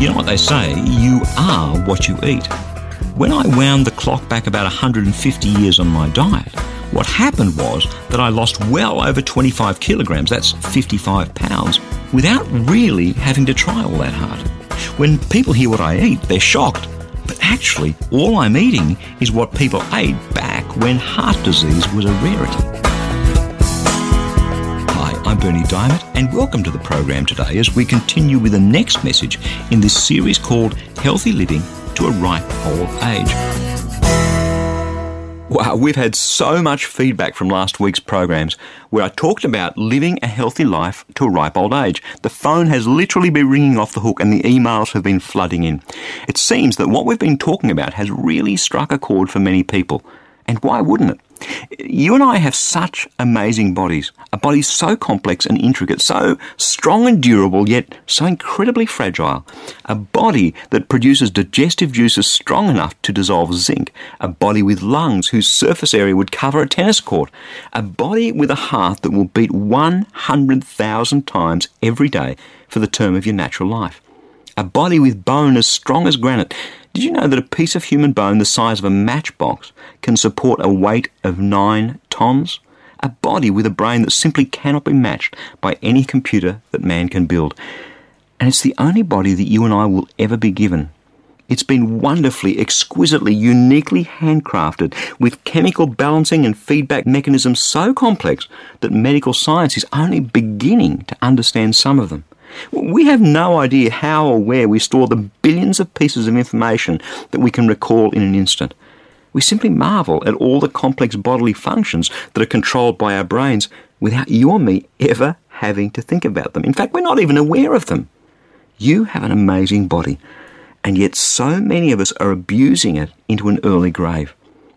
You know what they say, you are what you eat. When I wound the clock back about 150 years on my diet, what happened was that I lost well over 25 kilograms, that's 55 pounds, without really having to try all that hard. When people hear what I eat, they're shocked. But actually, all I'm eating is what people ate back when heart disease was a rarity. I'm Berni Dymet, and welcome to the program today as we continue with the next message in this series called Healthy Living to a Ripe Old Age. Wow, we've had so much feedback from last week's programs where I talked about living a healthy life to a ripe old age. The phone has literally been ringing off the hook and the emails have been flooding in. It seems that what we've been talking about has really struck a chord for many people. And why wouldn't it? You and I have such amazing bodies, a body so complex and intricate, so strong and durable, yet so incredibly fragile. A body that produces digestive juices strong enough to dissolve zinc. A body with lungs whose surface area would cover a tennis court. A body with a heart that will beat 100,000 times every day for the term of your natural life. A body with bone as strong as granite did you know that a piece of human bone the size of a matchbox can support a weight of nine tons? A body with a brain that simply cannot be matched by any computer that man can build. And it's the only body that you and I will ever be given. It's been wonderfully, exquisitely, uniquely handcrafted with chemical balancing and feedback mechanisms so complex that medical science is only beginning to understand some of them. We have no idea how or where we store the billions of pieces of information that we can recall in an instant. We simply marvel at all the complex bodily functions that are controlled by our brains without you or me ever having to think about them. In fact, we're not even aware of them. You have an amazing body, and yet so many of us are abusing it into an early grave,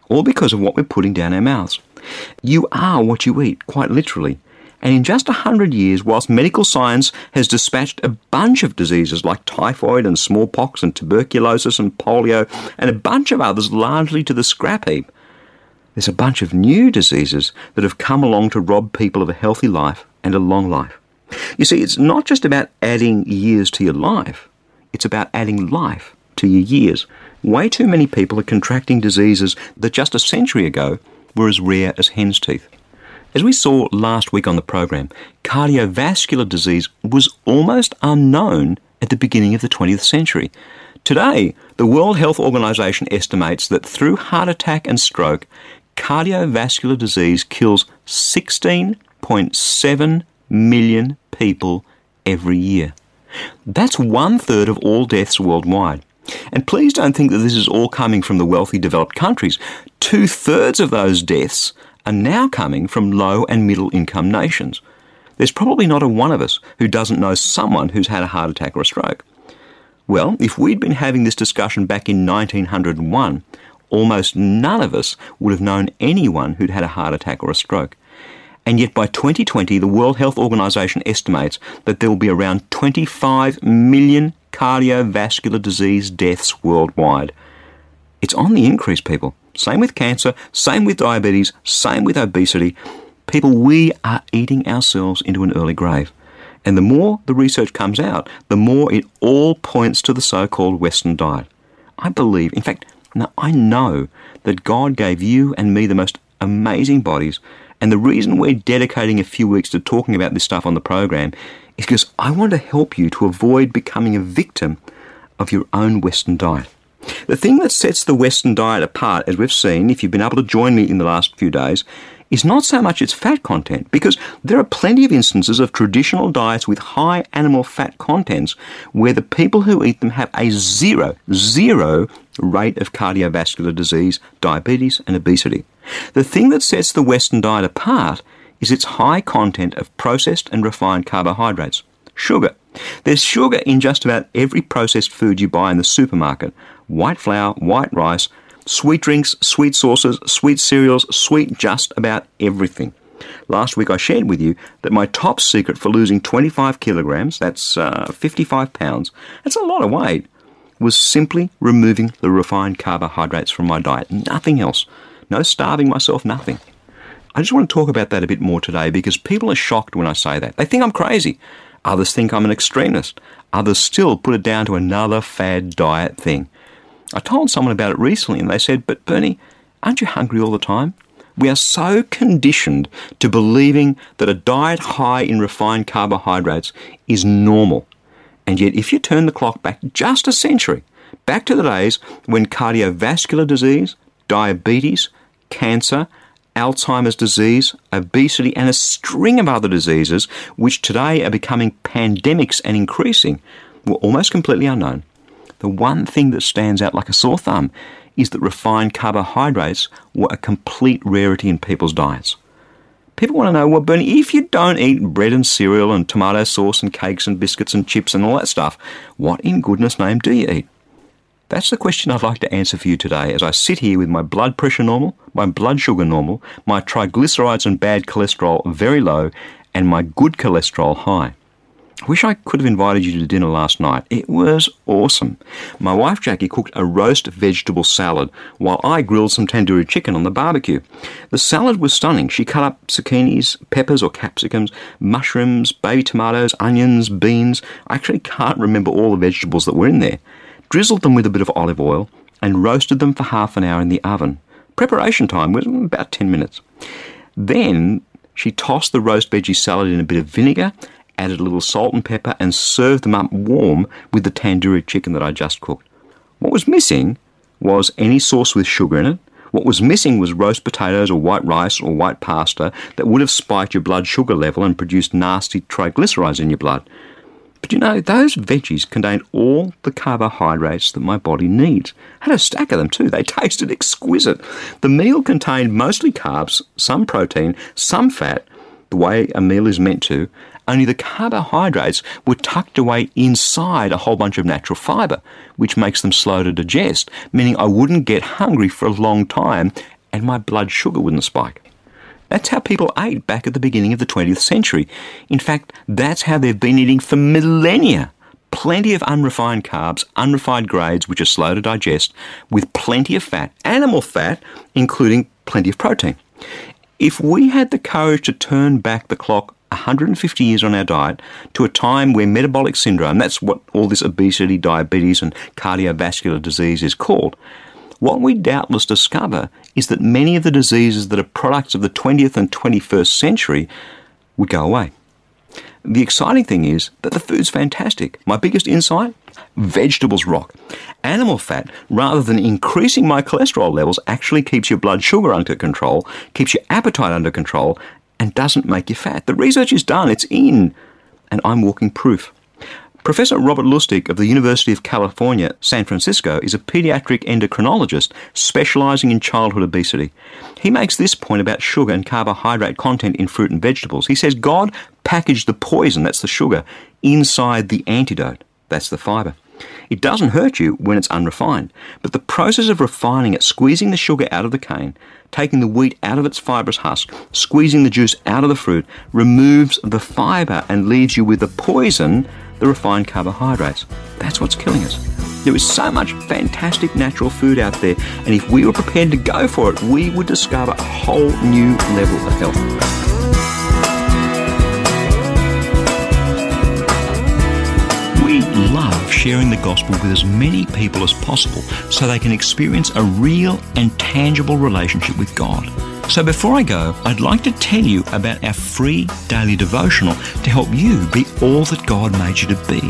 all because of what we're putting down our mouths. You are what you eat, quite literally. And in just a hundred years, whilst medical science has dispatched a bunch of diseases like typhoid and smallpox and tuberculosis and polio and a bunch of others largely to the scrap heap, there's a bunch of new diseases that have come along to rob people of a healthy life and a long life. You see, it's not just about adding years to your life, it's about adding life to your years. Way too many people are contracting diseases that just a century ago were as rare as hen's teeth. As we saw last week on the program, cardiovascular disease was almost unknown at the beginning of the 20th century. Today, the World Health Organization estimates that through heart attack and stroke, cardiovascular disease kills 16.7 million people every year. That's one third of all deaths worldwide. And please don't think that this is all coming from the wealthy developed countries. Two thirds of those deaths are now coming from low and middle income nations. There's probably not a one of us who doesn't know someone who's had a heart attack or a stroke. Well, if we'd been having this discussion back in 1901, almost none of us would have known anyone who'd had a heart attack or a stroke. And yet by 2020, the World Health Organization estimates that there will be around 25 million cardiovascular disease deaths worldwide. It's on the increase, people. Same with cancer, same with diabetes, same with obesity. People, we are eating ourselves into an early grave. And the more the research comes out, the more it all points to the so called Western diet. I believe, in fact, now I know that God gave you and me the most amazing bodies. And the reason we're dedicating a few weeks to talking about this stuff on the program is because I want to help you to avoid becoming a victim of your own Western diet. The thing that sets the Western diet apart, as we've seen, if you've been able to join me in the last few days, is not so much its fat content, because there are plenty of instances of traditional diets with high animal fat contents where the people who eat them have a zero, zero rate of cardiovascular disease, diabetes, and obesity. The thing that sets the Western diet apart is its high content of processed and refined carbohydrates, sugar. There's sugar in just about every processed food you buy in the supermarket white flour, white rice, sweet drinks, sweet sauces, sweet cereals, sweet just about everything. Last week I shared with you that my top secret for losing 25 kilograms, that's uh, 55 pounds, that's a lot of weight, was simply removing the refined carbohydrates from my diet. Nothing else. No starving myself, nothing. I just want to talk about that a bit more today because people are shocked when I say that. They think I'm crazy. Others think I'm an extremist. Others still put it down to another fad diet thing. I told someone about it recently and they said, But Berni, aren't you hungry all the time? We are so conditioned to believing that a diet high in refined carbohydrates is normal. And yet, if you turn the clock back just a century, back to the days when cardiovascular disease, diabetes, cancer, Alzheimer's disease, obesity, and a string of other diseases, which today are becoming pandemics and increasing, were almost completely unknown. The one thing that stands out like a sore thumb is that refined carbohydrates were a complete rarity in people's diets. People want to know, well, Berni, if you don't eat bread and cereal and tomato sauce and cakes and biscuits and chips and all that stuff, what in goodness name do you eat? That's the question I'd like to answer for you today as I sit here with my blood pressure normal, my blood sugar normal, my triglycerides and bad cholesterol very low, and my good cholesterol high. I wish I could have invited you to dinner last night. It was awesome. My wife Jackie cooked a roast vegetable salad while I grilled some tandoori chicken on the barbecue. The salad was stunning. She cut up zucchinis, peppers or capsicums, mushrooms, baby tomatoes, onions, beans. I actually can't remember all the vegetables that were in there. Drizzled them with a bit of olive oil and roasted them for half an hour in the oven. Preparation time was about 10 minutes. Then she tossed the roast veggie salad in a bit of vinegar added a little salt and pepper, and served them up warm with the tandoori chicken that I just cooked. What was missing was any sauce with sugar in it. What was missing was roast potatoes or white rice or white pasta that would have spiked your blood sugar level and produced nasty triglycerides in your blood. But you know, those veggies contained all the carbohydrates that my body needs. I had a stack of them too. They tasted exquisite. The meal contained mostly carbs, some protein, some fat, the way a meal is meant to, only the carbohydrates were tucked away inside a whole bunch of natural fibre, which makes them slow to digest, meaning I wouldn't get hungry for a long time and my blood sugar wouldn't spike. That's how people ate back at the beginning of the 20th century. In fact, that's how they've been eating for millennia. Plenty of unrefined carbs, unrefined grades which are slow to digest, with plenty of fat, animal fat, including plenty of protein. If we had the courage to turn back the clock 150 years on our diet to a time where metabolic syndrome, that's what all this obesity, diabetes, and cardiovascular disease is called, what we doubtless discover is that many of the diseases that are products of the 20th and 21st century would go away. The exciting thing is that the food's fantastic. My biggest insight? Vegetables rock. Animal fat, rather than increasing my cholesterol levels, actually keeps your blood sugar under control, keeps your appetite under control, and doesn't make you fat. The research is done, it's in, and I'm walking proof. Professor Robert Lustig of the University of California, San Francisco, is a pediatric endocrinologist specializing in childhood obesity. He makes this point about sugar and carbohydrate content in fruit and vegetables. He says God packaged the poison, that's the sugar, inside the antidote, that's the fiber. It doesn't hurt you when it's unrefined, but the process of refining it, squeezing the sugar out of the cane, taking the wheat out of its fibrous husk, squeezing the juice out of the fruit, removes the fiber and leaves you with the poison, the refined carbohydrates. That's what's killing us. There is so much fantastic natural food out there, and if we were prepared to go for it, we would discover a whole new level of health. We love sharing the gospel with as many people as possible so they can experience a real and tangible relationship with God. So before I go, I'd like to tell you about our free daily devotional to help you be all that God made you to be.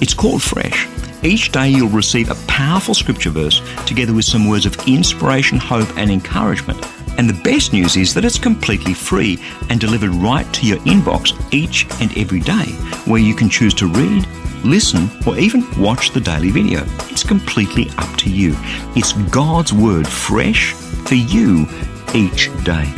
It's called Fresh. Each day you'll receive a powerful scripture verse together with some words of inspiration, hope, and encouragement. And the best news is that it's completely free and delivered right to your inbox each and every day, where you can choose to read, listen, or even watch the daily video. It's completely up to you. It's God's Word fresh for you each day.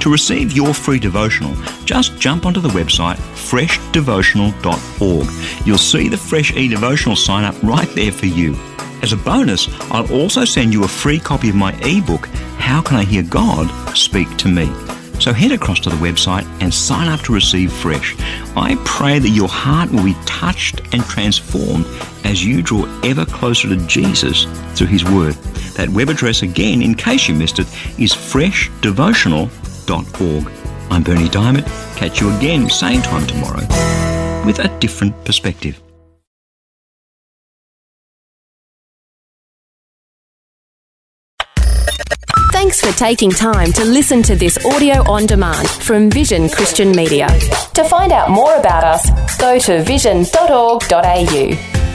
To receive your free devotional, just jump onto the website freshdevotional.org. You'll see the Fresh E devotional sign up right there for you. As a bonus, I'll also send you a free copy of my ebook, How Can I Hear God Speak to Me? So head across to the website and sign up to receive Fresh. I pray that your heart will be touched and transformed as you draw ever closer to Jesus through His Word. That web address again, in case you missed it, is freshdevotional.org. I'm Berni Dymet. Catch you again, same time tomorrow, with a different perspective. Thanks for taking time to listen to this audio on demand from Vision Christian Media. To find out more about us, go to vision.org.au.